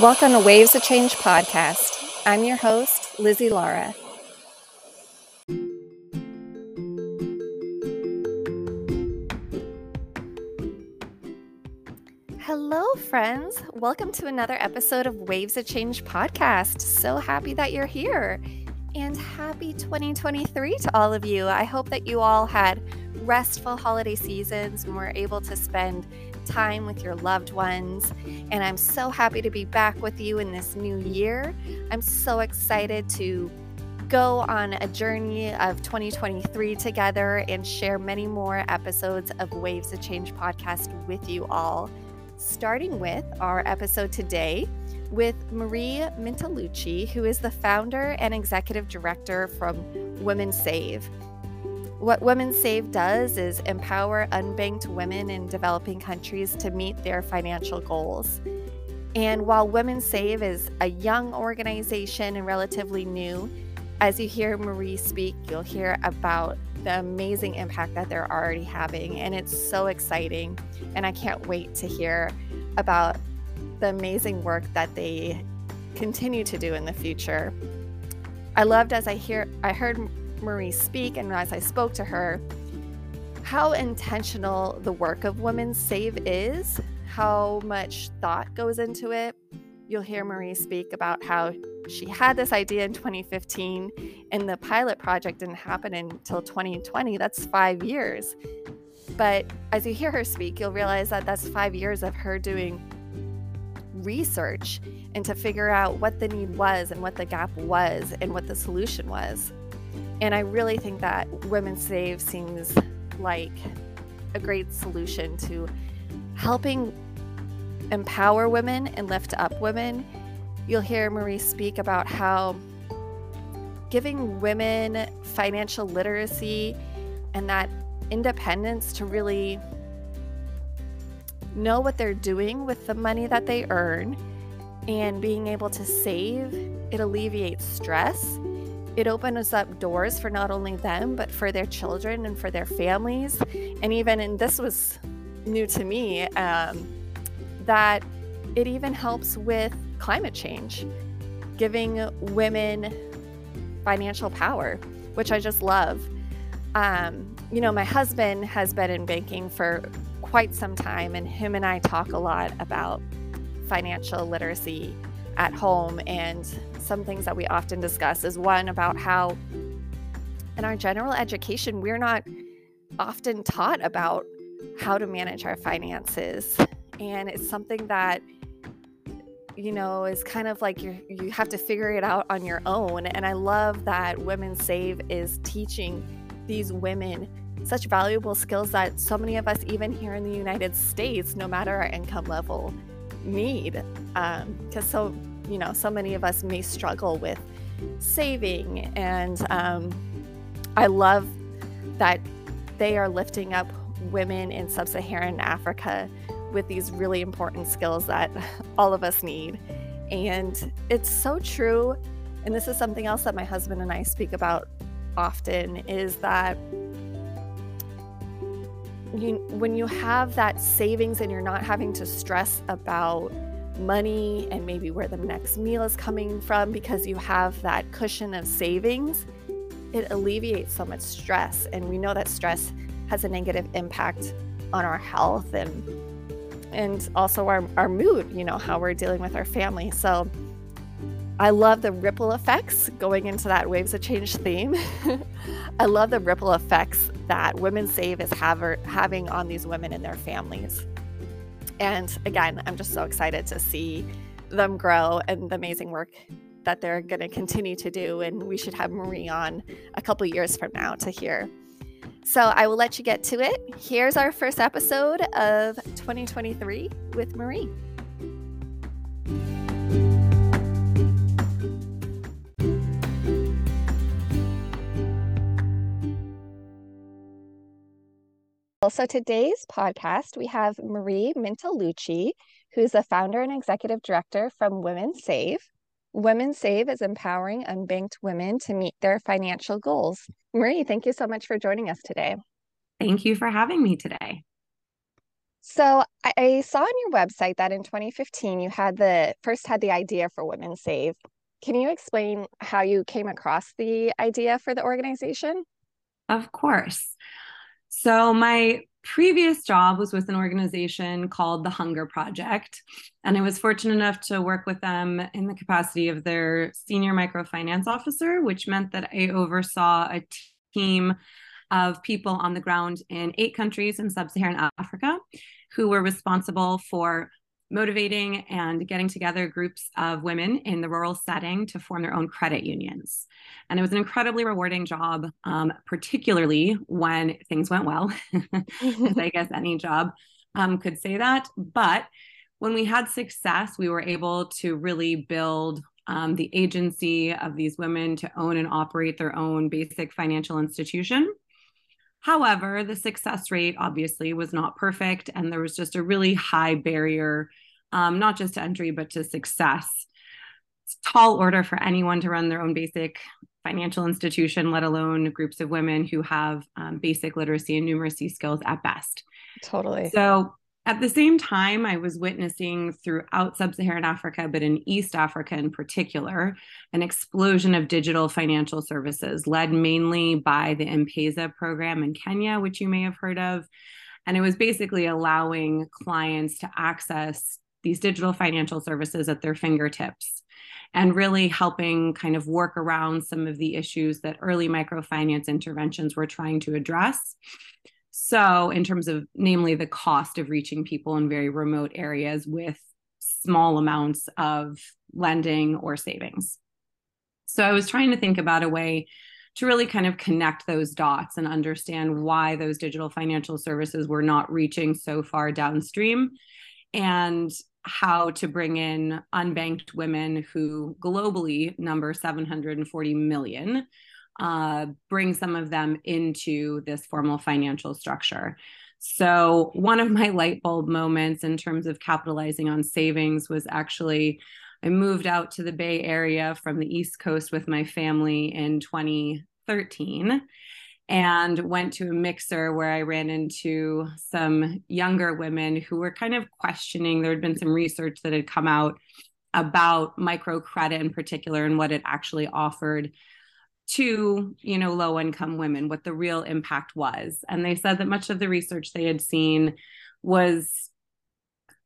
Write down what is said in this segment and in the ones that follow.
Welcome to Waves of Change podcast. I'm your host, Lizzie Lara. Hello, friends. Welcome to another episode of Waves of Change podcast. So happy that you're here. And happy 2023 to all of you. I hope that you all had restful holiday seasons and were able to spend time with your loved ones. And I'm so happy to be back with you in this new year. I'm so excited to go on a journey of 2023 together and share many more episodes of Waves of Change podcast with you all. Starting with our episode today with Marie Mintalucci, who is the founder and executive director from Women Save. What Women Save does is empower unbanked women in developing countries to meet their financial goals. And while Women Save is a young organization and relatively new, as you hear Marie speak, you'll hear about the amazing impact that they're already having. And it's so exciting. And I can't wait to hear about the amazing work that they continue to do in the future. I loved as I hear I heard Marie speak and as I spoke to her, how intentional the work of Women Save is, how much thought goes into it. You'll hear Marie speak about how she had this idea in 2015 and the pilot project didn't happen until 2020. That's five years. But as you hear her speak, you'll realize that that's five years of her doing research and to figure out what the need was and what the gap was and what the solution was. And I really think that Women Save seems like a great solution to helping empower women and lift up women. You'll hear Marie speak about how giving women financial literacy and that independence to really know what they're doing with the money that they earn and being able to save, it alleviates stress it opens up doors for not only them, but for their children and for their families. And even, and this was new to me, um, that it even helps with climate change, giving women financial power, which I just love. Um, you know, my husband has been in banking for quite some time, and him and I talk a lot about financial literacy at home and some things that we often discuss is one about how in our general education, we're not often taught about how to manage our finances. And it's something that, you know, is kind of like you you have to figure it out on your own. And I love that Women Save is teaching these women such valuable skills that so many of us, even here in the United States, no matter our income level, need. Because um, so you know, so many of us may struggle with saving. And um, I love that they are lifting up women in sub Saharan Africa with these really important skills that all of us need. And it's so true. And this is something else that my husband and I speak about often is that you, when you have that savings and you're not having to stress about money and maybe where the next meal is coming from because you have that cushion of savings, it alleviates so much stress. And we know that stress has a negative impact on our health and and also our, our mood, you know, how we're dealing with our family. So I love the ripple effects going into that waves of change theme. I love the ripple effects that Women Save is have, having on these women and their families. And again, I'm just so excited to see them grow and the amazing work that they're going to continue to do. And we should have Marie on a couple years from now to hear. So I will let you get to it. Here's our first episode of 2023 with Marie. So today's podcast, we have Marie Mintalucci, who's the founder and executive director from Women Save. Women Save is empowering unbanked women to meet their financial goals. Marie, thank you so much for joining us today. Thank you for having me today. So I saw on your website that in 2015 you had the first had the idea for Women Save. Can you explain how you came across the idea for the organization? Of course. So my previous job was with an organization called the Hunger Project. And I was fortunate enough to work with them in the capacity of their senior microfinance officer, which meant that I oversaw a team of people on the ground in eight countries in sub Saharan Africa who were responsible for motivating and getting together groups of women in the rural setting to form their own credit unions. And it was an incredibly rewarding job, um, particularly when things went well. I guess any job um, could say that. But when we had success, we were able to really build um, the agency of these women to own and operate their own basic financial institution. However, the success rate obviously was not perfect, and there was just a really high barrier, um, not just to entry, but to success. It's tall order for anyone to run their own basic financial institution, let alone groups of women who have um, basic literacy and numeracy skills at best. Totally. So at the same time, I was witnessing throughout sub Saharan Africa, but in East Africa in particular, an explosion of digital financial services led mainly by the M Pesa program in Kenya, which you may have heard of. And it was basically allowing clients to access these digital financial services at their fingertips and really helping kind of work around some of the issues that early microfinance interventions were trying to address. So, in terms of namely the cost of reaching people in very remote areas with small amounts of lending or savings. So, I was trying to think about a way to really kind of connect those dots and understand why those digital financial services were not reaching so far downstream and how to bring in unbanked women who globally number 740 million uh, bring some of them into this formal financial structure. So, one of my light bulb moments in terms of capitalizing on savings was actually I moved out to the Bay Area from the East Coast with my family in 2013 and went to a mixer where I ran into some younger women who were kind of questioning. There had been some research that had come out about microcredit in particular and what it actually offered to you know low income women what the real impact was. And they said that much of the research they had seen was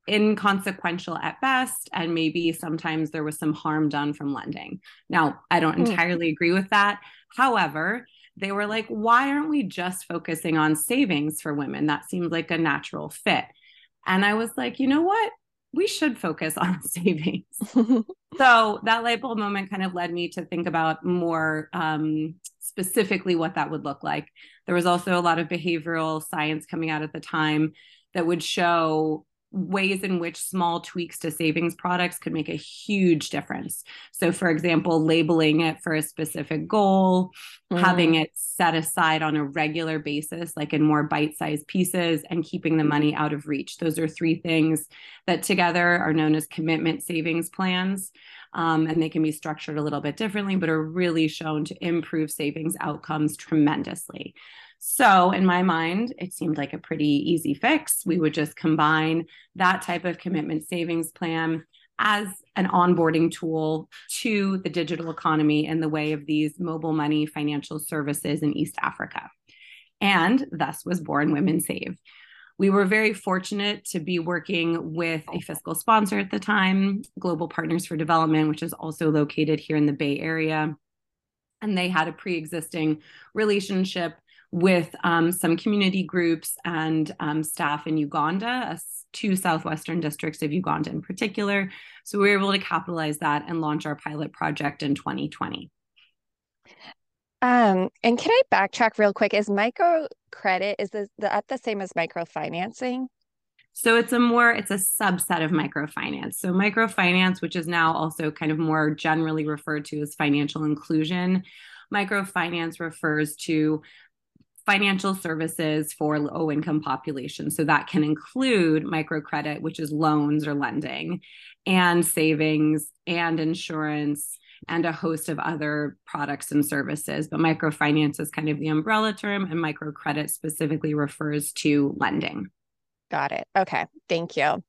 inconsequential at best and maybe sometimes there was some harm done from lending. Now i don't hmm. entirely agree with that. However they were like why aren't we just focusing on savings for women? That seems like a natural fit. And i was like you know what we should focus on savings. so that light bulb moment kind of led me to think about more um, specifically what that would look like. There was also a lot of behavioral science coming out at the time that would show ways in which small tweaks to savings products could make a huge difference. So, for example, labeling it for a specific goal, mm. having it set aside on a regular basis, like in more bite sized pieces, and keeping the money out of reach. Those are three things that together are known as commitment savings plans. Um, and they can be structured a little bit differently, but are really shown to improve savings outcomes tremendously. So, in my mind, it seemed like a pretty easy fix. We would just combine that type of commitment savings plan as an onboarding tool to the digital economy in the way of these mobile money financial services in East Africa. And thus was born Women Save. We were very fortunate to be working with a fiscal sponsor at the time, Global Partners for Development, which is also located here in the Bay Area. And they had a pre existing relationship with um, some community groups and um, staff in Uganda, two southwestern districts of Uganda in particular. So we were able to capitalize that and launch our pilot project in 2020. Um, and can I backtrack real quick? Is microcredit is the, the same as microfinancing? So it's a more it's a subset of microfinance. So microfinance, which is now also kind of more generally referred to as financial inclusion, microfinance refers to financial services for low income populations. So that can include microcredit, which is loans or lending, and savings and insurance and a host of other products and services. But microfinance is kind of the umbrella term, and microcredit specifically refers to lending. Got it. Okay. Thank you.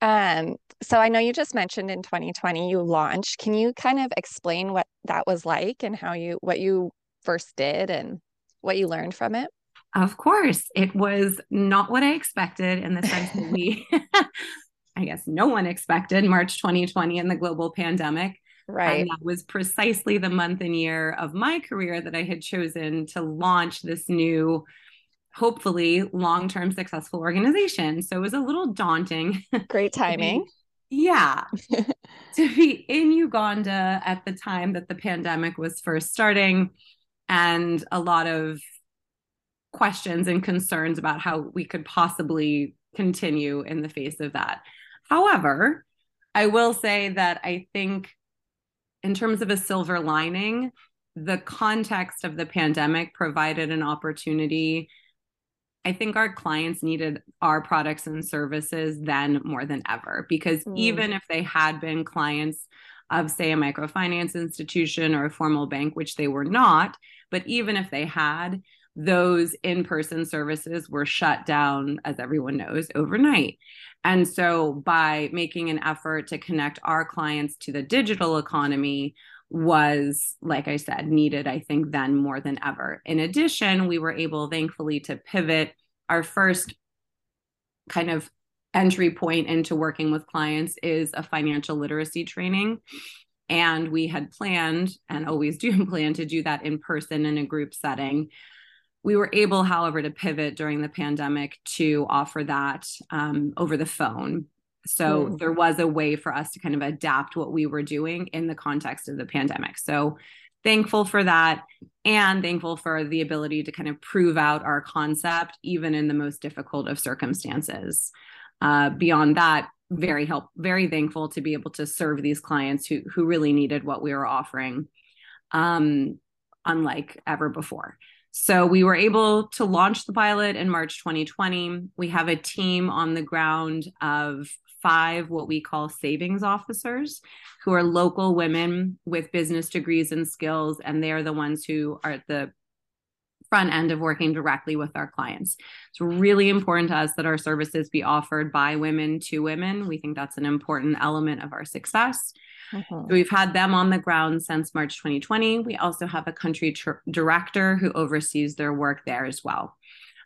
Um, so I know you just mentioned in 2020 you launched. Can you kind of explain what that was like and how you what you first did and what you learned from it? Of course, it was not what I expected in the sense that we, I guess, no one expected March 2020 and the global pandemic. Right. And that was precisely the month and year of my career that I had chosen to launch this new, hopefully long term successful organization. So it was a little daunting. Great timing. yeah. to be in Uganda at the time that the pandemic was first starting and a lot of questions and concerns about how we could possibly continue in the face of that. However, I will say that I think, in terms of a silver lining, the context of the pandemic provided an opportunity. I think our clients needed our products and services then more than ever because mm. even if they had been clients of, say, a microfinance institution or a formal bank, which they were not, but even if they had, those in person services were shut down, as everyone knows, overnight. And so, by making an effort to connect our clients to the digital economy, was, like I said, needed, I think, then more than ever. In addition, we were able, thankfully, to pivot our first kind of entry point into working with clients is a financial literacy training. And we had planned and always do plan to do that in person in a group setting. We were able, however, to pivot during the pandemic to offer that um, over the phone. So mm. there was a way for us to kind of adapt what we were doing in the context of the pandemic. So thankful for that and thankful for the ability to kind of prove out our concept even in the most difficult of circumstances. Uh, beyond that, very help, very thankful to be able to serve these clients who who really needed what we were offering, um, unlike ever before. So we were able to launch the pilot in March 2020. We have a team on the ground of five what we call savings officers who are local women with business degrees and skills and they are the ones who are the front end of working directly with our clients. It's really important to us that our services be offered by women to women. We think that's an important element of our success. Mm-hmm. We've had them on the ground since March 2020. We also have a country tr- director who oversees their work there as well.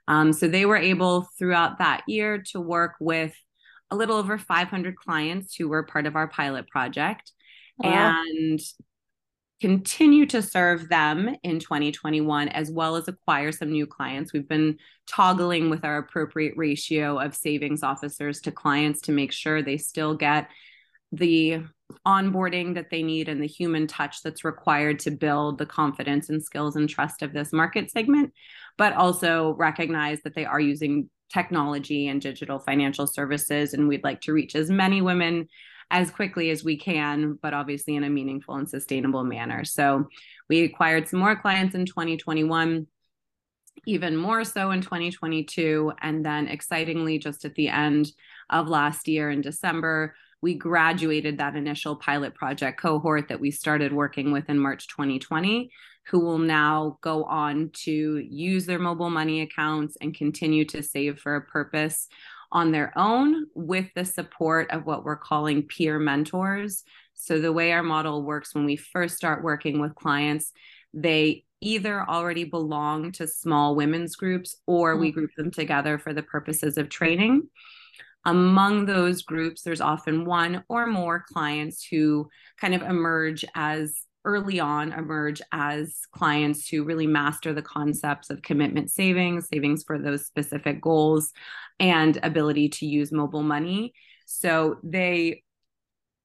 Um, so they were able throughout that year to work with a little over 500 clients who were part of our pilot project wow. and continue to serve them in 2021 as well as acquire some new clients. We've been toggling with our appropriate ratio of savings officers to clients to make sure they still get the onboarding that they need and the human touch that's required to build the confidence and skills and trust of this market segment, but also recognize that they are using technology and digital financial services. And we'd like to reach as many women as quickly as we can, but obviously in a meaningful and sustainable manner. So we acquired some more clients in 2021 even more so in 2022. And then excitingly, just at the end of last year in December, we graduated that initial pilot project cohort that we started working with in March 2020, who will now go on to use their mobile money accounts and continue to save for a purpose on their own with the support of what we're calling peer mentors. So, the way our model works when we first start working with clients, they either already belong to small women's groups or we group them together for the purposes of training. Among those groups, there's often one or more clients who kind of emerge as early on emerge as clients who really master the concepts of commitment savings, savings for those specific goals, and ability to use mobile money. So they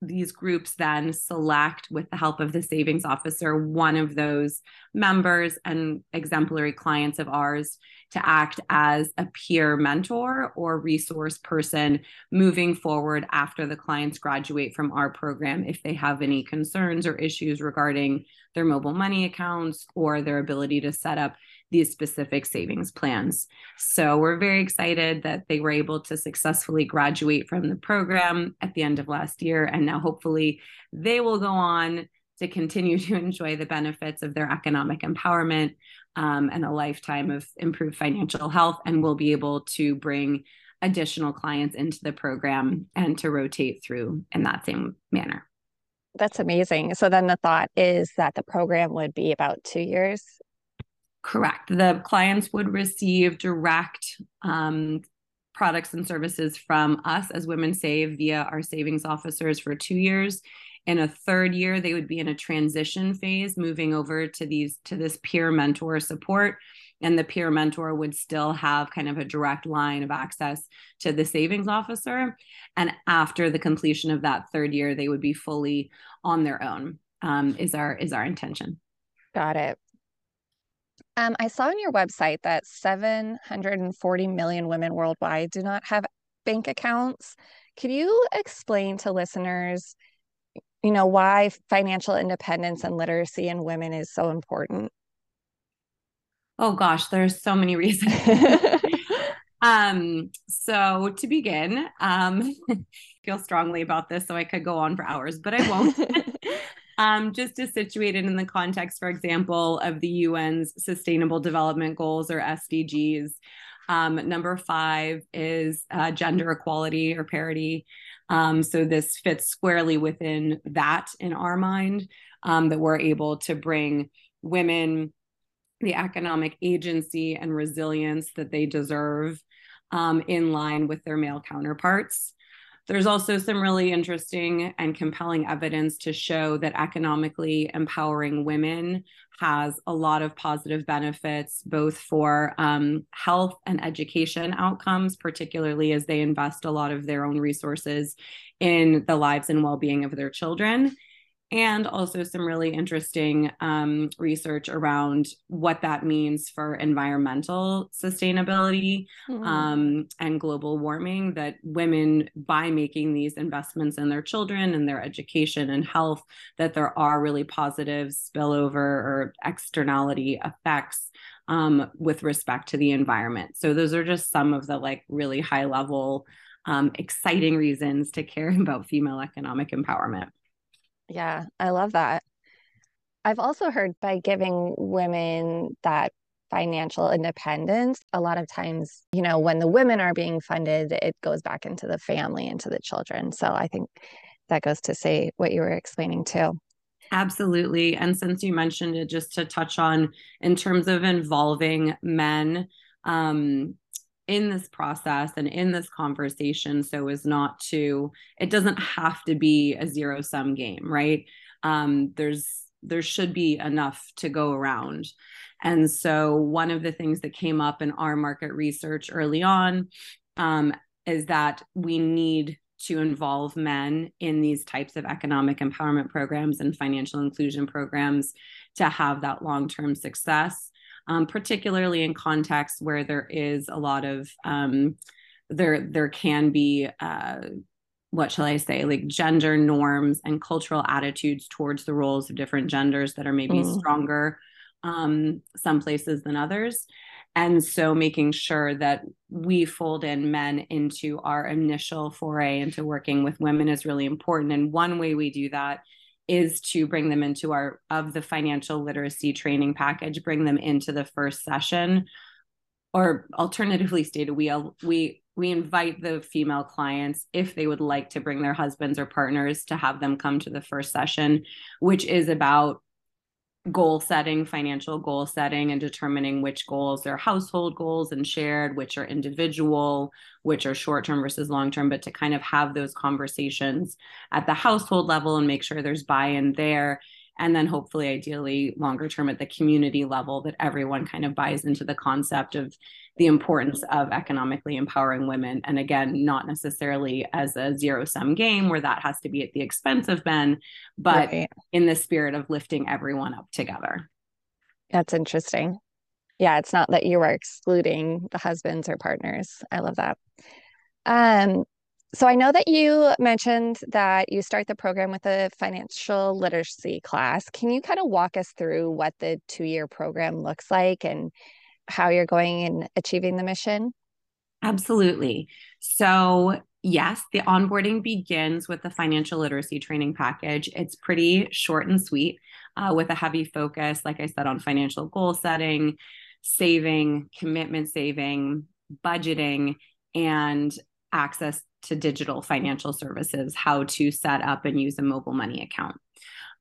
these groups then select with the help of the savings officer one of those members and exemplary clients of ours to act as a peer mentor or resource person moving forward after the clients graduate from our program if they have any concerns or issues regarding their mobile money accounts or their ability to set up these specific savings plans. So we're very excited that they were able to successfully graduate from the program at the end of last year. And now hopefully they will go on to continue to enjoy the benefits of their economic empowerment um, and a lifetime of improved financial health. And will be able to bring additional clients into the program and to rotate through in that same manner. That's amazing. So then the thought is that the program would be about two years. Correct. The clients would receive direct um, products and services from us as Women Save via our savings officers for two years. In a third year, they would be in a transition phase, moving over to these to this peer mentor support. And the peer mentor would still have kind of a direct line of access to the savings officer. And after the completion of that third year they would be fully on their own. Um, is our is our intention. Got it um, i saw on your website that 740 million women worldwide do not have bank accounts could you explain to listeners you know why financial independence and literacy in women is so important Oh gosh, there's so many reasons. um, so to begin, um, feel strongly about this, so I could go on for hours, but I won't. Um, just to situate it in the context, for example, of the UN's Sustainable Development Goals or SDGs. Um, number five is uh, gender equality or parity. Um, so this fits squarely within that in our mind, um, that we're able to bring women the economic agency and resilience that they deserve um, in line with their male counterparts. There's also some really interesting and compelling evidence to show that economically empowering women has a lot of positive benefits, both for um, health and education outcomes, particularly as they invest a lot of their own resources in the lives and well being of their children and also some really interesting um, research around what that means for environmental sustainability mm. um, and global warming. That women, by making these investments in their children and their education and health, that there are really positive spillover or externality effects um, with respect to the environment. So those are just some of the like really high level, um, exciting reasons to care about female economic empowerment. Yeah, I love that. I've also heard by giving women that financial independence, a lot of times, you know, when the women are being funded, it goes back into the family, into the children. So I think that goes to say what you were explaining too. Absolutely. And since you mentioned it, just to touch on in terms of involving men, um, in this process and in this conversation so as not to it doesn't have to be a zero sum game right? Um, there's there should be enough to go around. And so one of the things that came up in our market research early on um, is that we need to involve men in these types of economic empowerment programs and financial inclusion programs to have that long-term success um, particularly in contexts where there is a lot of um, there there can be uh, what shall I say like gender norms and cultural attitudes towards the roles of different genders that are maybe mm. stronger um, some places than others. And so making sure that we fold in men into our initial foray into working with women is really important. And one way we do that is to bring them into our of the financial literacy training package bring them into the first session. Or alternatively stated we we we invite the female clients if they would like to bring their husbands or partners to have them come to the first session which is about goal setting, financial goal setting, and determining which goals are household goals and shared, which are individual, which are short term versus long term, but to kind of have those conversations at the household level and make sure there's buy in there and then hopefully ideally longer term at the community level that everyone kind of buys into the concept of the importance of economically empowering women. And again not necessarily as a zero sum game where that has to be at the expense of men but right. in the spirit of lifting everyone up together. That's interesting. Yeah it's not that you are excluding the husbands or partners. I love that. Um so I know that you mentioned that you start the program with a financial literacy class. Can you kind of walk us through what the two year program looks like and how you're going and achieving the mission? Absolutely. So, yes, the onboarding begins with the financial literacy training package. It's pretty short and sweet uh, with a heavy focus, like I said, on financial goal setting, saving, commitment saving, budgeting and access to digital financial services, how to set up and use a mobile money account.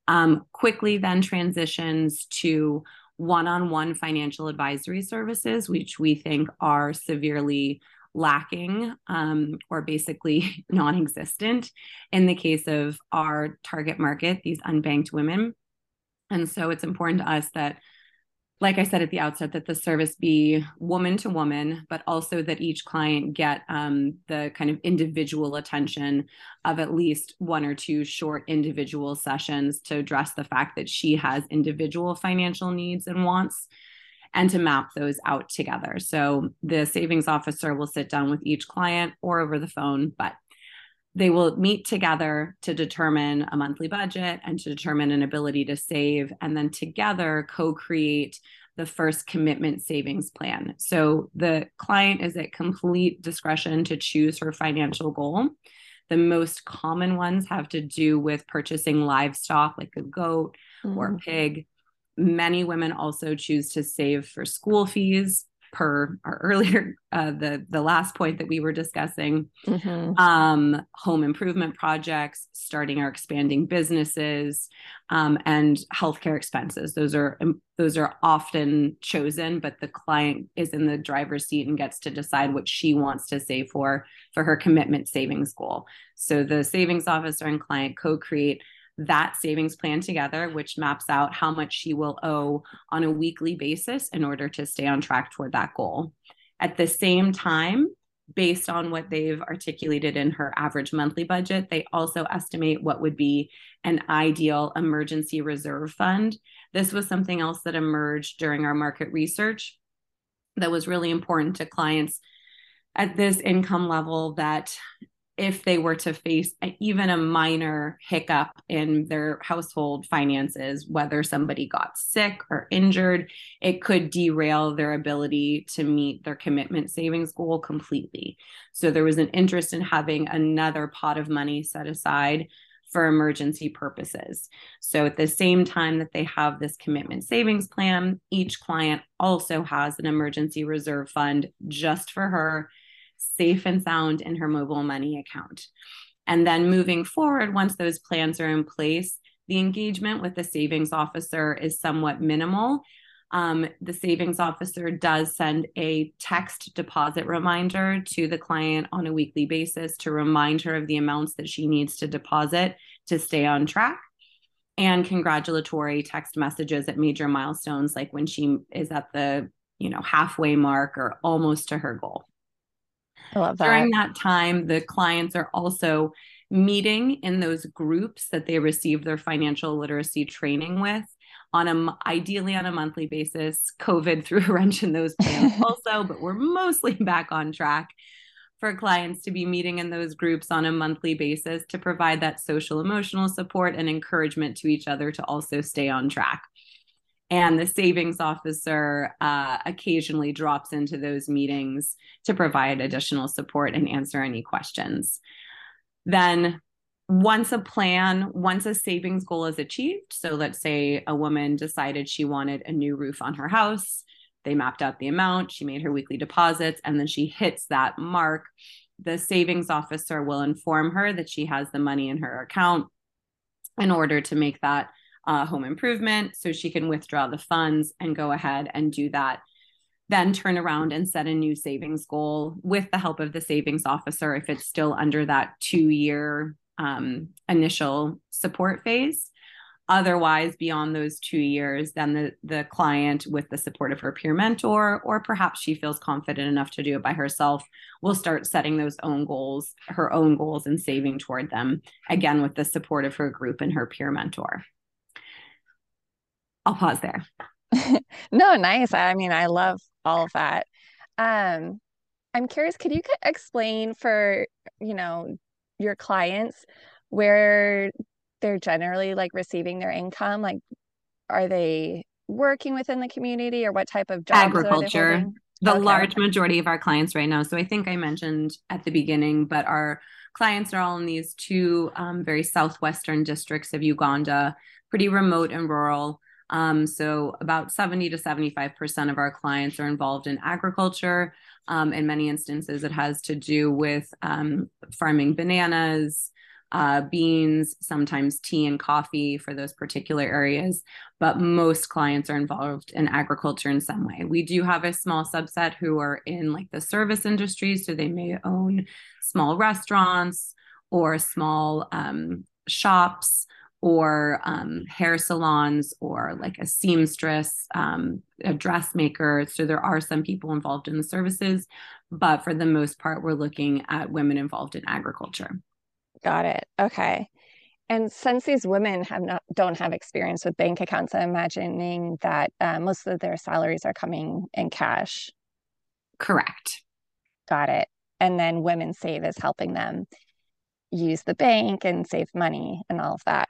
Um, quickly then transitions to one on one financial advisory services, which we think are severely lacking um, or basically non existent in the case of our target market, these unbanked women. And so it's important to us that like I said at the outset, that the service be woman to woman, but also that each client get um, the kind of individual attention of at least one or two short individual sessions to address the fact that she has individual financial needs and wants and to map those out together. So the savings officer will sit down with each client or over the phone, but they will meet together to determine a monthly budget and to determine an ability to save and then together co-create the first commitment savings plan. So the client is at complete discretion to choose her financial goal. The most common ones have to do with purchasing livestock like a goat mm-hmm. or a pig. Many women also choose to save for school fees per our earlier uh, the the last point that we were discussing. Mm-hmm. um, home improvement projects starting or expanding businesses um, and healthcare expenses. Those are um, those are often chosen but the client is in the driver's seat and gets to decide what she wants to save for for her commitment savings goal. So the savings officer and client co-create that savings plan together, which maps out how much she will owe on a weekly basis in order to stay on track toward that goal. At the same time, based on what they've articulated in her average monthly budget, they also estimate what would be an ideal emergency reserve fund. This was something else that emerged during our market research that was really important to clients at this income level that if they were to face even a minor hiccup in their household finances, whether somebody got sick or injured, it could derail their ability to meet their commitment savings goal completely. So there was an interest in having another pot of money set aside for emergency purposes. So at the same time that they have this commitment savings plan, each client also has an emergency reserve fund just for her safe and sound in her mobile money account. And then moving forward, once those plans are in place, the engagement with the savings officer is somewhat minimal. Um, the savings officer does send a text deposit reminder to the client on a weekly basis to remind her of the amounts that she needs to deposit to stay on track and congratulatory text messages at major milestones like when she is at the you know halfway mark or almost to her goal I love that. During that time, the clients are also meeting in those groups that they receive their financial literacy training with on a ideally on a monthly basis. COVID threw a wrench in those plans also, but we're mostly back on track for clients to be meeting in those groups on a monthly basis to provide that social emotional support and encouragement to each other to also stay on track and the savings officer uh, occasionally drops into those meetings to provide additional support and answer any questions. Then, once a plan, once a savings goal is achieved, so let's say a woman decided she wanted a new roof on her house, they mapped out the amount, she made her weekly deposits, and then she hits that mark. The savings officer will inform her that she has the money in her account in order to make that uh, home improvement so she can withdraw the funds and go ahead and do that. Then turn around and set a new savings goal with the help of the savings officer if it's still under that two year um, initial support phase. Otherwise beyond those two years then the, the client with the support of her peer mentor or perhaps she feels confident enough to do it by herself will start setting those own goals her own goals and saving toward them again with the support of her group and her peer mentor I'll pause there. no, nice. I mean, I love all of that. Um, I'm curious, could you explain for, you know, your clients where they're generally like receiving their income? Like, are they working within the community or what type of job? Agriculture. The okay. large majority of our clients right now. So I think I mentioned at the beginning, but our clients are all in these two um, very southwestern districts of Uganda, pretty remote and rural. Um, so about 70 to 75% of our clients are involved in agriculture. Um, in many instances, it has to do with um, farming bananas, uh, beans, sometimes tea and coffee for those particular areas. But most clients are involved in agriculture in some way. We do have a small subset who are in like the service industry. So they may own small restaurants or small um, shops or um, hair salons or like a seamstress, um, a dressmaker. So there are some people involved in the services, but for the most part, we're looking at women involved in agriculture. Got it. Okay. And since these women have not don't have experience with bank accounts, I'm imagining that uh, most of their salaries are coming in cash. Correct. Got it. And then Women Save is helping them use the bank and save money and all of that.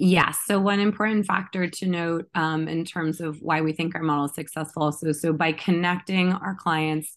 Yes. So one important factor to note um, in terms of why we think our model is successful. So, so by connecting our clients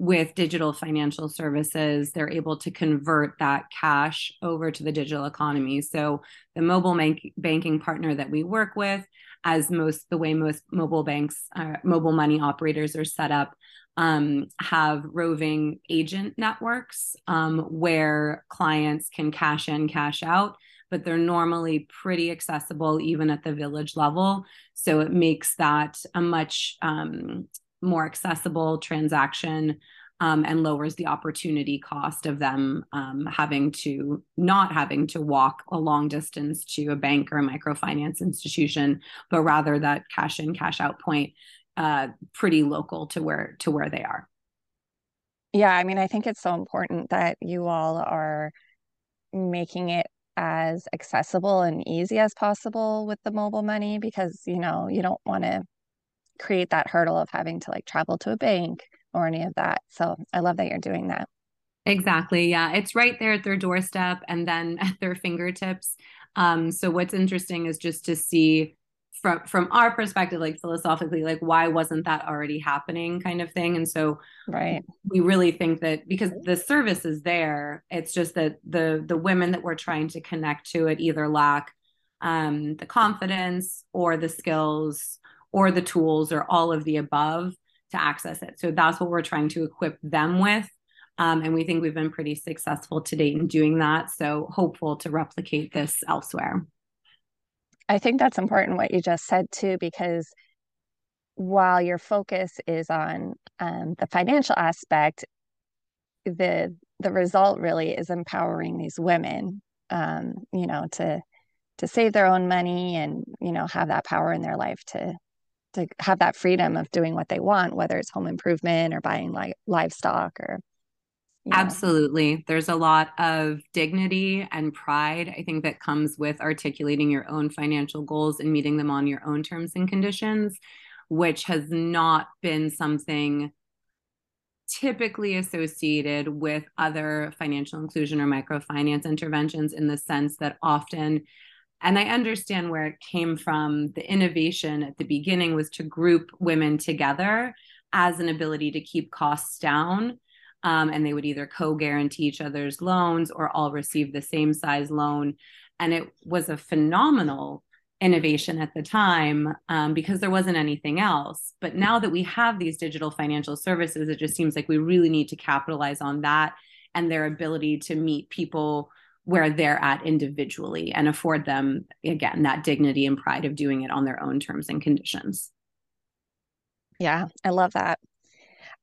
with digital financial services, they're able to convert that cash over to the digital economy. So the mobile bank, banking partner that we work with, as most the way most mobile banks, uh, mobile money operators are set up, um, have roving agent networks um, where clients can cash in, cash out, but they're normally pretty accessible even at the village level. So it makes that a much um, more accessible transaction um, and lowers the opportunity cost of them um, having to not having to walk a long distance to a bank or a microfinance institution, but rather that cash in, cash out point uh, pretty local to where to where they are. Yeah, I mean, I think it's so important that you all are making it as accessible and easy as possible with the mobile money because you know you don't want to create that hurdle of having to like travel to a bank or any of that. So I love that you're doing that. Exactly. Yeah. It's right there at their doorstep and then at their fingertips. Um, so what's interesting is just to see from from our perspective like philosophically like why wasn't that already happening kind of thing and so right we really think that because the service is there it's just that the the women that we're trying to connect to it either lack um, the confidence or the skills or the tools or all of the above to access it. So that's what we're trying to equip them with. Um, and we think we've been pretty successful to date in doing that. So hopeful to replicate this elsewhere. I think that's important what you just said too, because while your focus is on um, the financial aspect, the the result really is empowering these women, um, you know, to to save their own money and you know have that power in their life to to have that freedom of doing what they want, whether it's home improvement or buying like livestock or Absolutely. There's a lot of dignity and pride, I think, that comes with articulating your own financial goals and meeting them on your own terms and conditions, which has not been something typically associated with other financial inclusion or microfinance interventions in the sense that often and I understand where it came from. The innovation at the beginning was to group women together as an ability to keep costs down. Um, and they would either co-guarantee each other's loans or all receive the same size loan. And it was a phenomenal innovation at the time um, because there wasn't anything else. But now that we have these digital financial services it just seems like we really need to capitalize on that and their ability to meet people where they're at individually and afford them again that dignity and pride of doing it on their own terms and conditions yeah i love that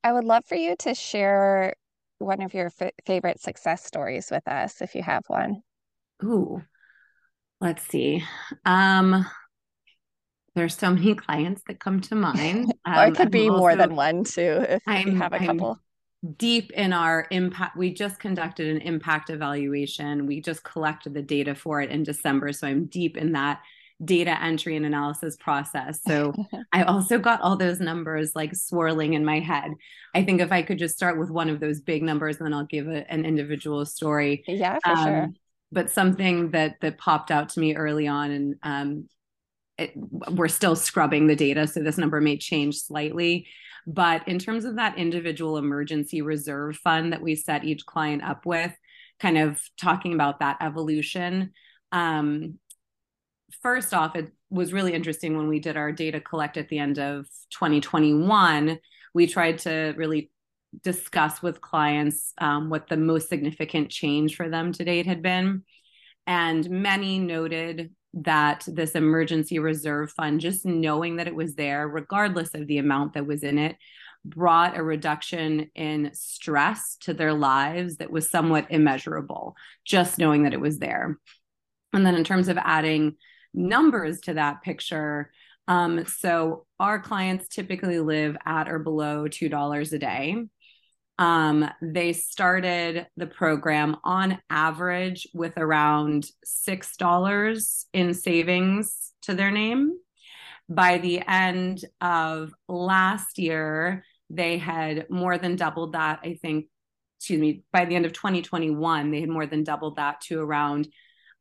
I would love for you to share one of your f- favorite success stories with us if you have one. Ooh, let's see. Um, there's so many clients that come to mind. Um, it could be also, more than one too, if I'm, you have a couple. Deep in our impact. We just conducted an impact evaluation. We just collected the data for it in December. So I'm deep in that data entry and analysis process. So I also got all those numbers like swirling in my head. I think if I could just start with one of those big numbers, and then I'll give a, an individual story. Yeah, for um, sure. But something that that popped out to me early on, and um, it, we're still scrubbing the data, so this number may change slightly. But in terms of that individual emergency reserve fund that we set each client up with, kind of talking about that evolution, um, first off, it was really interesting when we did our data collect at the end of 2021. We tried to really discuss with clients um, what the most significant change for them to date had been. And many noted that this emergency reserve fund, just knowing that it was there, regardless of the amount that was in it, brought a reduction in stress to their lives that was somewhat immeasurable, just knowing that it was there. And then, in terms of adding numbers to that picture, um, so our clients typically live at or below $2 a day. Um, they started the program on average with around $6 in savings to their name. By the end of last year, they had more than doubled that. I think, excuse me, by the end of 2021, they had more than doubled that to around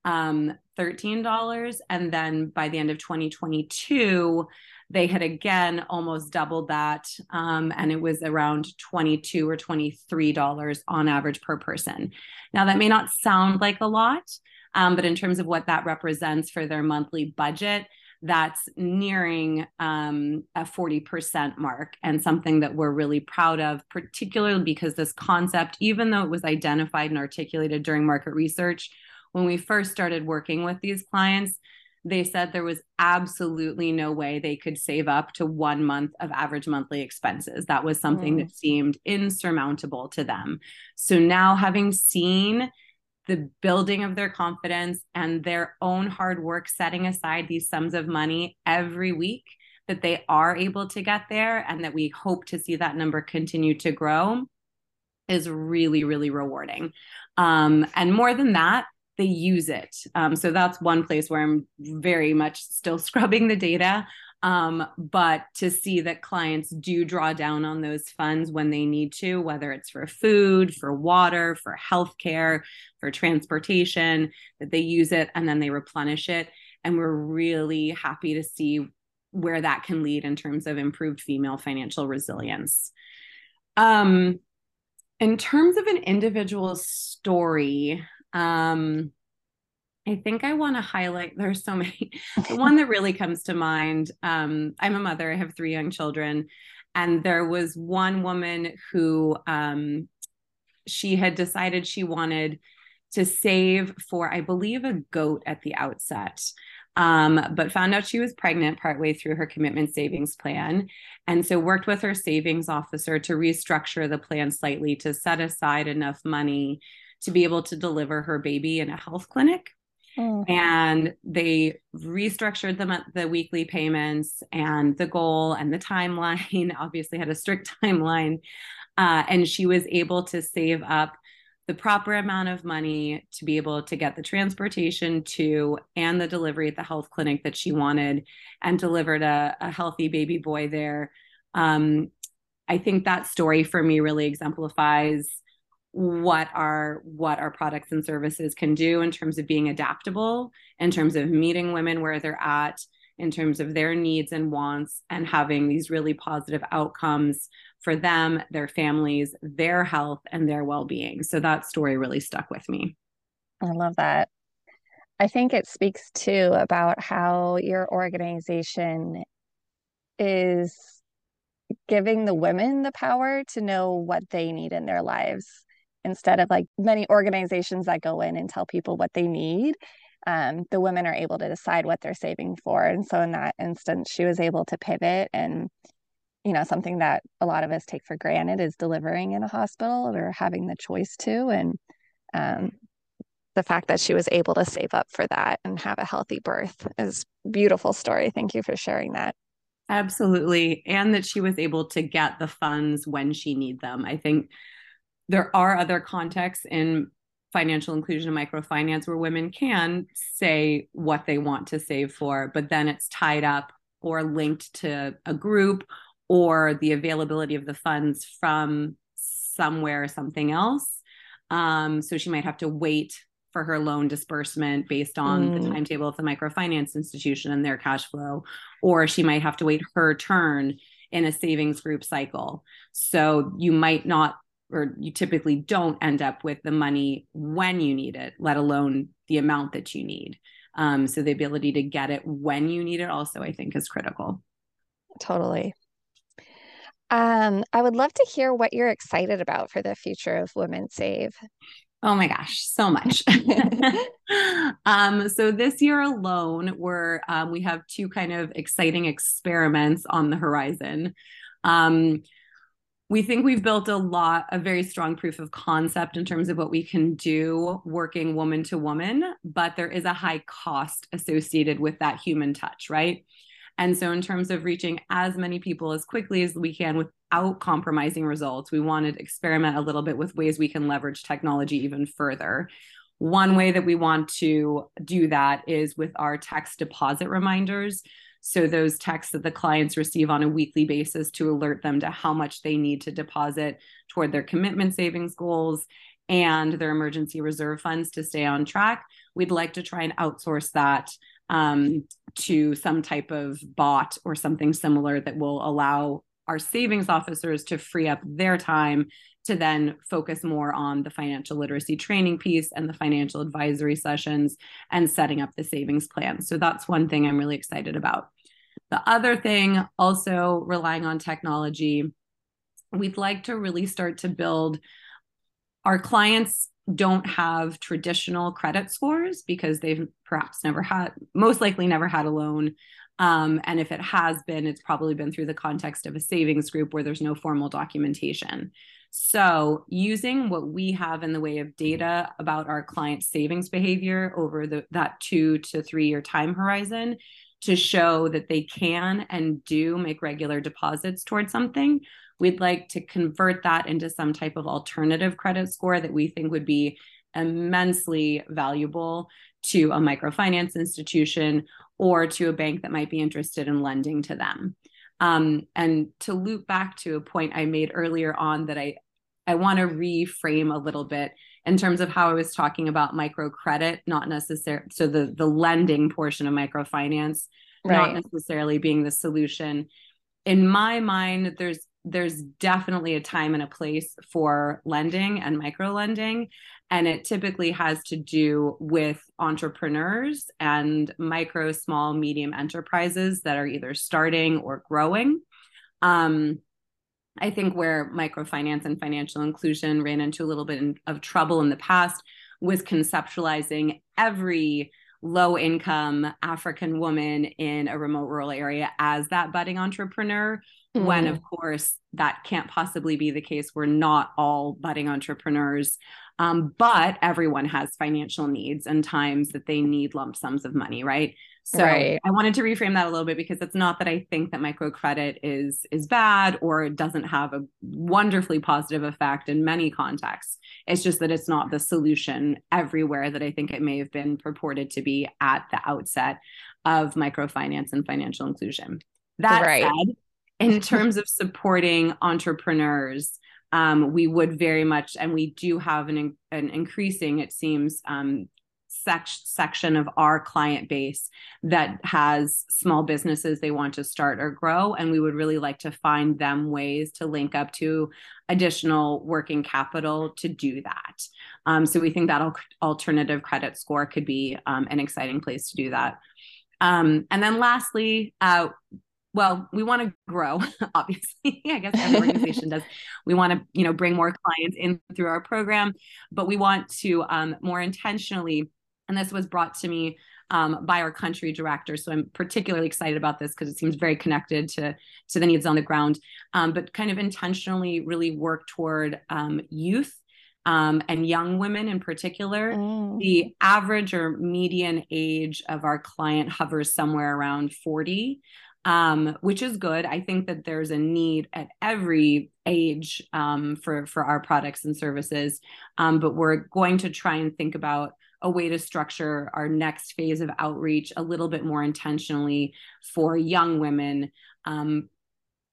um, $13. And then by the end of 2022, they had again almost doubled that. Um, and it was around 22 or $23 on average per person. Now, that may not sound like a lot, um, but in terms of what that represents for their monthly budget, that's nearing um, a 40% mark and something that we're really proud of, particularly because this concept, even though it was identified and articulated during market research, when we first started working with these clients, they said there was absolutely no way they could save up to one month of average monthly expenses. That was something mm. that seemed insurmountable to them. So now, having seen the building of their confidence and their own hard work setting aside these sums of money every week that they are able to get there and that we hope to see that number continue to grow is really really rewarding um, and more than that they use it um, so that's one place where i'm very much still scrubbing the data um, but to see that clients do draw down on those funds when they need to, whether it's for food, for water, for healthcare, for transportation, that they use it and then they replenish it. And we're really happy to see where that can lead in terms of improved female financial resilience. Um, in terms of an individual story, um, I think I want to highlight there's so many. the one that really comes to mind, um, I'm a mother, I have three young children, and there was one woman who um, she had decided she wanted to save for, I believe, a goat at the outset. Um, but found out she was pregnant partway through her commitment savings plan. And so worked with her savings officer to restructure the plan slightly to set aside enough money to be able to deliver her baby in a health clinic. Mm. And they restructured them at the weekly payments and the goal and the timeline. Obviously, had a strict timeline. Uh, and she was able to save up the proper amount of money to be able to get the transportation to and the delivery at the health clinic that she wanted and delivered a, a healthy baby boy there. Um, I think that story for me really exemplifies what our what our products and services can do in terms of being adaptable in terms of meeting women where they're at in terms of their needs and wants and having these really positive outcomes for them their families their health and their well-being. So that story really stuck with me. I love that. I think it speaks too about how your organization is giving the women the power to know what they need in their lives instead of like many organizations that go in and tell people what they need um, the women are able to decide what they're saving for. And so in that instance she was able to pivot and you know something that a lot of us take for granted is delivering in a hospital or having the choice to. And um, the fact that she was able to save up for that and have a healthy birth is beautiful story. Thank you for sharing that. Absolutely. And that she was able to get the funds when she need them. I think there are other contexts in financial inclusion and microfinance where women can say what they want to save for, but then it's tied up or linked to a group or the availability of the funds from somewhere or something else. Um, so she might have to wait for her loan disbursement based on mm. the timetable of the microfinance institution and their cash flow, or she might have to wait her turn in a savings group cycle. So you might not or you typically don't end up with the money when you need it, let alone the amount that you need. Um, so the ability to get it when you need it also, I think, is critical. Totally. Um, I would love to hear what you're excited about for the future of Women Save. Oh my gosh, so much. um, so this year alone, we're um, we have two kind of exciting experiments on the horizon. Um, we think we've built a lot, a very strong proof of concept in terms of what we can do working woman to woman, but there is a high cost associated with that human touch, right? And so, in terms of reaching as many people as quickly as we can without compromising results, we wanted to experiment a little bit with ways we can leverage technology even further. One way that we want to do that is with our text deposit reminders. So, those texts that the clients receive on a weekly basis to alert them to how much they need to deposit toward their commitment savings goals and their emergency reserve funds to stay on track. We'd like to try and outsource that um, to some type of bot or something similar that will allow our savings officers to free up their time to then focus more on the financial literacy training piece and the financial advisory sessions and setting up the savings plan. So that's one thing I'm really excited about. The other thing, also relying on technology, we'd like to really start to build our clients don't have traditional credit scores because they've perhaps never had, most likely never had a loan. Um, and if it has been, it's probably been through the context of a savings group where there's no formal documentation. So, using what we have in the way of data about our client savings behavior over the, that two to three year time horizon to show that they can and do make regular deposits towards something, We'd like to convert that into some type of alternative credit score that we think would be immensely valuable to a microfinance institution or to a bank that might be interested in lending to them. Um, and to loop back to a point I made earlier on that I, I want to reframe a little bit in terms of how I was talking about microcredit, not necessarily so the the lending portion of microfinance, right. not necessarily being the solution. In my mind, there's there's definitely a time and a place for lending and micro lending and it typically has to do with entrepreneurs and micro small medium enterprises that are either starting or growing um, i think where microfinance and financial inclusion ran into a little bit of trouble in the past was conceptualizing every low income african woman in a remote rural area as that budding entrepreneur mm. when of course that can't possibly be the case we're not all budding entrepreneurs um, but everyone has financial needs and times that they need lump sums of money right so right. i wanted to reframe that a little bit because it's not that i think that microcredit is is bad or it doesn't have a wonderfully positive effect in many contexts it's just that it's not the solution everywhere that i think it may have been purported to be at the outset of microfinance and financial inclusion that right. said in terms of supporting entrepreneurs, um, we would very much, and we do have an, an increasing, it seems, um, sec- section of our client base that has small businesses they want to start or grow. And we would really like to find them ways to link up to additional working capital to do that. Um, so we think that alternative credit score could be um, an exciting place to do that. Um, and then lastly, uh, well, we want to grow, obviously. I guess every organization does. We want to, you know, bring more clients in through our program, but we want to um, more intentionally, and this was brought to me um, by our country director. So I'm particularly excited about this because it seems very connected to to the needs on the ground. Um, but kind of intentionally, really work toward um, youth um, and young women in particular. Mm. The average or median age of our client hovers somewhere around 40 um, which is good. I think that there's a need at every age um, for for our products and services, um, but we're going to try and think about a way to structure our next phase of outreach a little bit more intentionally for young women um,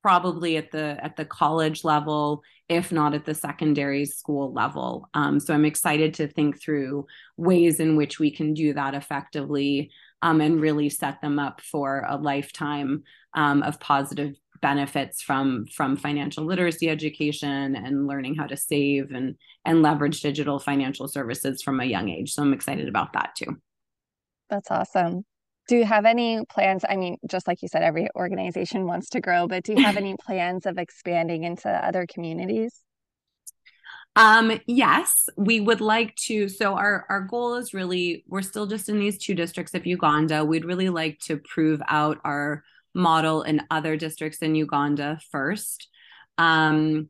probably at the at the college level if not at the secondary school level. Um, so i'm excited to think through ways in which we can do that effectively um, and really set them up for a lifetime um, of positive benefits from from financial literacy education and learning how to save and and leverage digital financial services from a young age so i'm excited about that too that's awesome do you have any plans? I mean, just like you said, every organization wants to grow, but do you have any plans of expanding into other communities? Um, yes, we would like to. So our our goal is really we're still just in these two districts of Uganda. We'd really like to prove out our model in other districts in Uganda first. Um,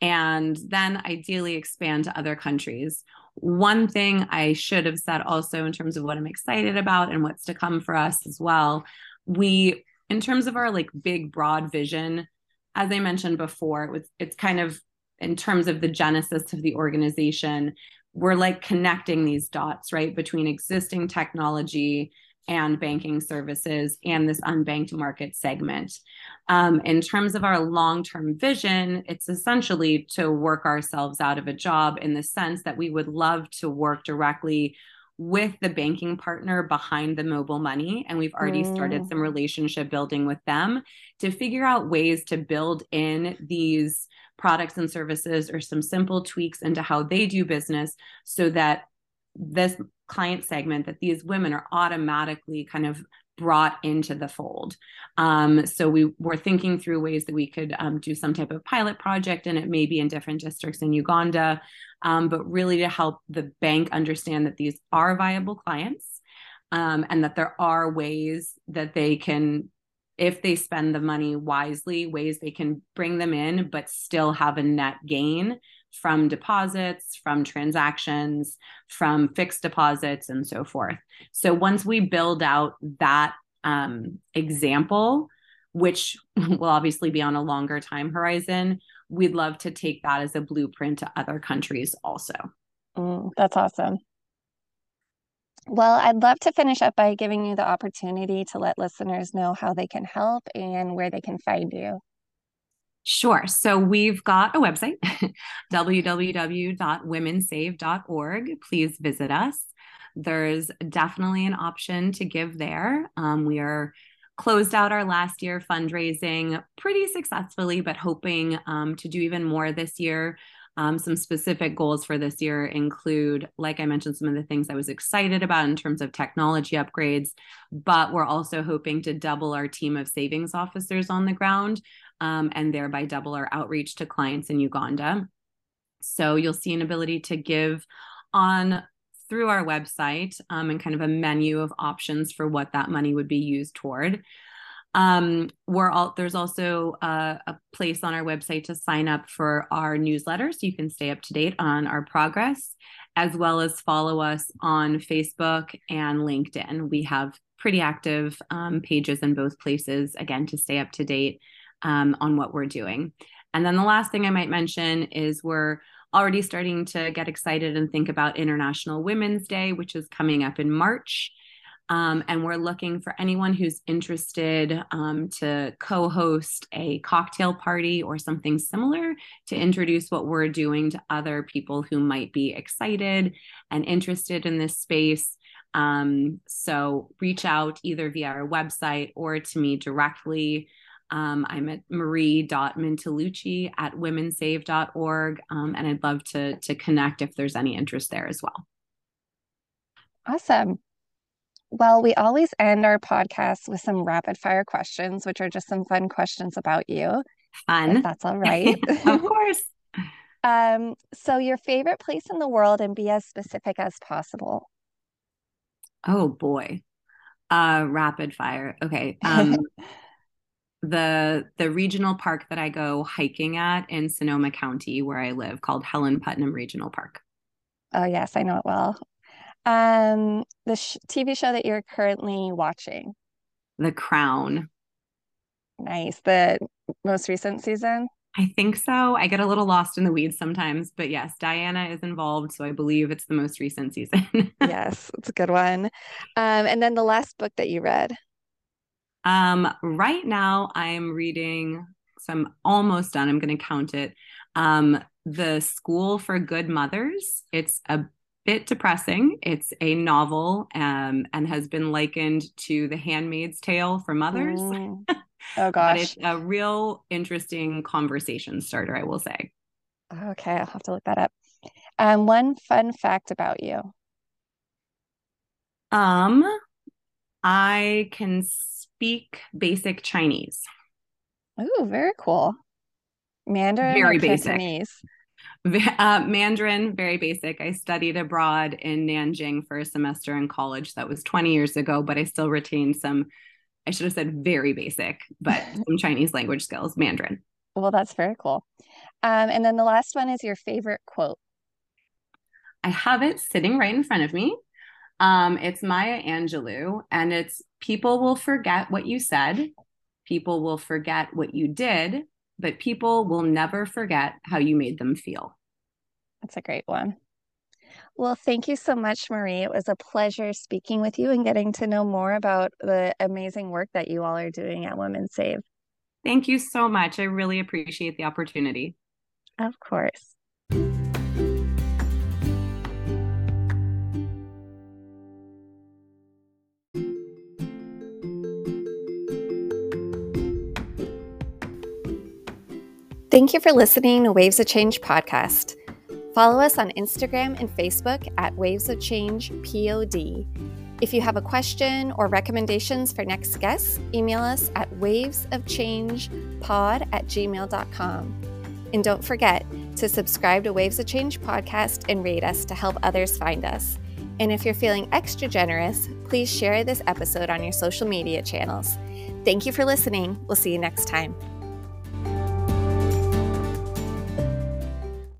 and then ideally expand to other countries. One thing I should have said also in terms of what I'm excited about and what's to come for us as well. We, in terms of our like big broad vision, as I mentioned before, it was it's kind of in terms of the genesis of the organization, we're like connecting these dots, right, between existing technology and banking services and this unbanked market segment. Um, in terms of our long term vision, it's essentially to work ourselves out of a job in the sense that we would love to work directly with the banking partner behind the mobile money. And we've already mm. started some relationship building with them to figure out ways to build in these products and services or some simple tweaks into how they do business so that this client segment that these women are automatically kind of brought into the fold. Um, so we were thinking through ways that we could um, do some type of pilot project, and it may be in different districts in Uganda, um, but really to help the bank understand that these are viable clients um, and that there are ways that they can if they spend the money wisely, ways they can bring them in, but still have a net gain from deposits, from transactions, from fixed deposits, and so forth. So once we build out that um, example, which will obviously be on a longer time horizon, we'd love to take that as a blueprint to other countries also. Mm, that's awesome. Well, I'd love to finish up by giving you the opportunity to let listeners know how they can help and where they can find you. Sure. So we've got a website, www.womensave.org. Please visit us. There's definitely an option to give there. Um, we are closed out our last year fundraising pretty successfully, but hoping um, to do even more this year. Um, some specific goals for this year include, like I mentioned, some of the things I was excited about in terms of technology upgrades, but we're also hoping to double our team of savings officers on the ground um, and thereby double our outreach to clients in Uganda. So you'll see an ability to give on through our website um, and kind of a menu of options for what that money would be used toward. Um, we're all there's also a, a, place on our website to sign up for our newsletter so you can stay up to date on our progress, as well as follow us on Facebook and LinkedIn. We have pretty active um, pages in both places, again, to stay up to date um, on what we're doing. And then the last thing I might mention is we're already starting to get excited and think about International Women's Day, which is coming up in March. Um, and we're looking for anyone who's interested um, to co host a cocktail party or something similar to introduce what we're doing to other people who might be excited and interested in this space. Um, so reach out either via our website or to me directly. Um, I'm at marie.mintalucci at womensave.org. Um, and I'd love to, to connect if there's any interest there as well. Awesome. Well, we always end our podcast with some rapid fire questions, which are just some fun questions about you. Fun. that's all right. of course. um, so, your favorite place in the world and be as specific as possible. Oh boy. Uh rapid fire. Okay. Um the the regional park that I go hiking at in Sonoma County where I live called Helen Putnam Regional Park. Oh yes, I know it well. Um, the sh- TV show that you're currently watching. The Crown. Nice. The most recent season? I think so. I get a little lost in the weeds sometimes, but yes, Diana is involved, so I believe it's the most recent season. yes, it's a good one. Um, and then the last book that you read. Um, right now I'm reading, so I'm almost done. I'm going to count it. Um, the School for Good Mothers. It's a bit depressing. It's a novel um, and has been likened to The Handmaid's Tale for mothers. Mm. Oh gosh. it's a real interesting conversation starter, I will say. Okay, I'll have to look that up. Um, one fun fact about you. Um, I can speak basic Chinese. Oh, very cool. Mandarin Very basic. Cantonese? Uh, Mandarin, very basic. I studied abroad in Nanjing for a semester in college. That was 20 years ago, but I still retain some, I should have said very basic, but some Chinese language skills, Mandarin. Well, that's very cool. Um, and then the last one is your favorite quote. I have it sitting right in front of me. Um, it's Maya Angelou, and it's people will forget what you said, people will forget what you did, but people will never forget how you made them feel. That's a great one. Well, thank you so much, Marie. It was a pleasure speaking with you and getting to know more about the amazing work that you all are doing at Women Save. Thank you so much. I really appreciate the opportunity. Of course. Thank you for listening to Waves of Change podcast. Follow us on Instagram and Facebook at Waves of Change POD. If you have a question or recommendations for next guests, email us at wavesofchangepod at gmail.com. And don't forget to subscribe to Waves of Change podcast and rate us to help others find us. And if you're feeling extra generous, please share this episode on your social media channels. Thank you for listening. We'll see you next time.